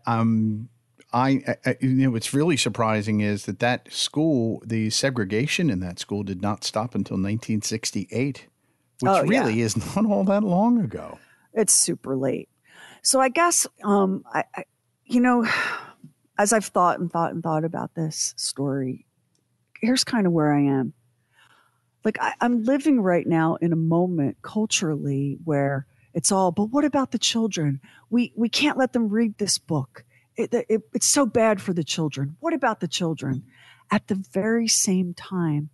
um, I, I, you know, what's really surprising is that that school, the segregation in that school, did not stop until 1968, which Oh, really yeah. is not all that long ago. It's super late. So I guess, um, I, I, you know, as I've thought and thought and thought about this story, here's kind of where I am. Like I, I'm living right now in a moment culturally where it's all, but what about the children? We we can't let them read this book. It, it, it's so bad for the children. What about the children? At the very same time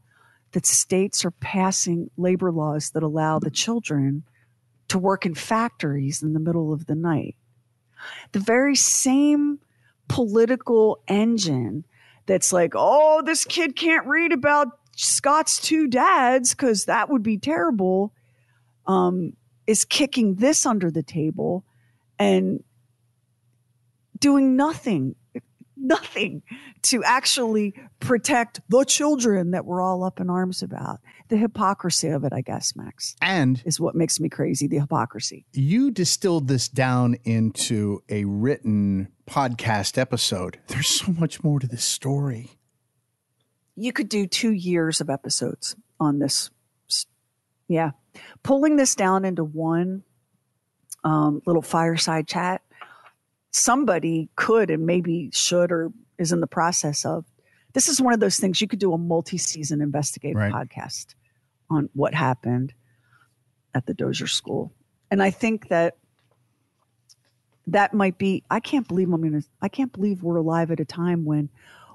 that states are passing labor laws that allow the children to work in factories in the middle of the night. The very same political engine that's like, oh, this kid can't read about Scott's two dads because that would be terrible, um, is kicking this under the table and doing nothing, nothing to actually protect the children that we're all up in arms about. The hypocrisy of it, I guess, Max, And is what makes me crazy. The hypocrisy. you distilled this down into a written podcast episode. There's so much more to this story. You could do two years of episodes on this. Yeah. Pulling this down into one um, little fireside chat, somebody could and maybe should or is in the process of. This is one of those things you could do a multi season investigative Right. podcast on what happened at the Dozier School. And I think that that might be, I can't believe I'm going to, I can't believe we're alive at a time when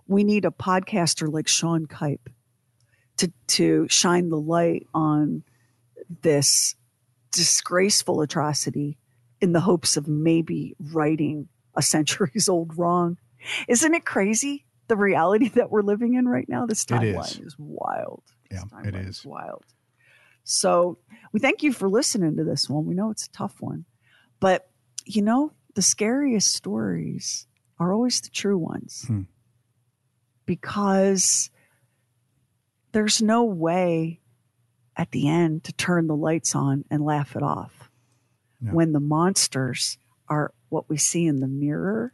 we need a podcaster like Sean Kipe to to shine the light on this disgraceful atrocity in the hopes of maybe righting a centuries old wrong. Isn't it crazy the reality that we're living in right now? This It is. timeline is. wild. This Yeah, it is. is. wild. So we thank you for listening to this one. We know it's a tough one, but you know the scariest stories are always the true ones Hmm. Because there's no way at the end to turn the lights on and laugh it off. No. When the monsters are what we see in the mirror,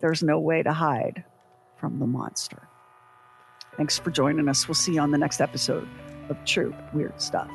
there's no way to hide from the monster. Thanks for joining us. We'll see you on the next episode of True Weird Stuff.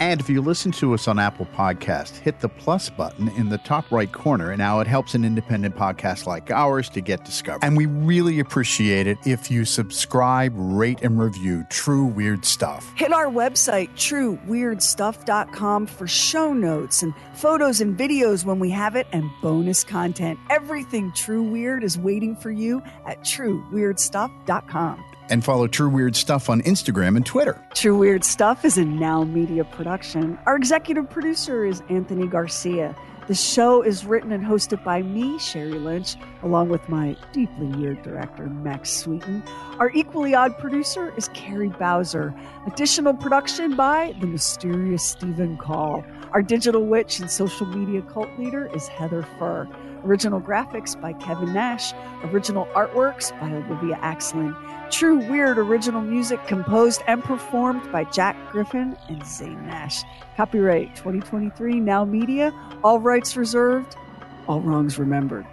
And if you listen to us on Apple Podcast, hit the plus button in the top right corner. And now it helps an independent podcast like ours to get discovered. And we really appreciate it if you subscribe, rate, and review True Weird Stuff. Hit our website, trueweirdstuff.com, for show notes and photos and videos when we have it and bonus content. Everything True Weird is waiting for you at trueweirdstuff.com. And follow True Weird Stuff on Instagram and Twitter. True Weird Stuff is a Now Media production. Our executive producer is Anthony Garcia. The show is written and hosted by me, Sherry Lynch, along with my deeply weird director, Max Sweeten. Our equally odd producer is Carrie Bowser. Additional production by the mysterious Stephen Call. Our digital witch and social media cult leader is Heather Furr. Original graphics by Kevin Nash. Original artworks by Olivia Axlin. True Weird original music composed and performed by Jack Griffin and Zane Nash. Copyright 2023 Now Media. All rights reserved. All wrongs remembered.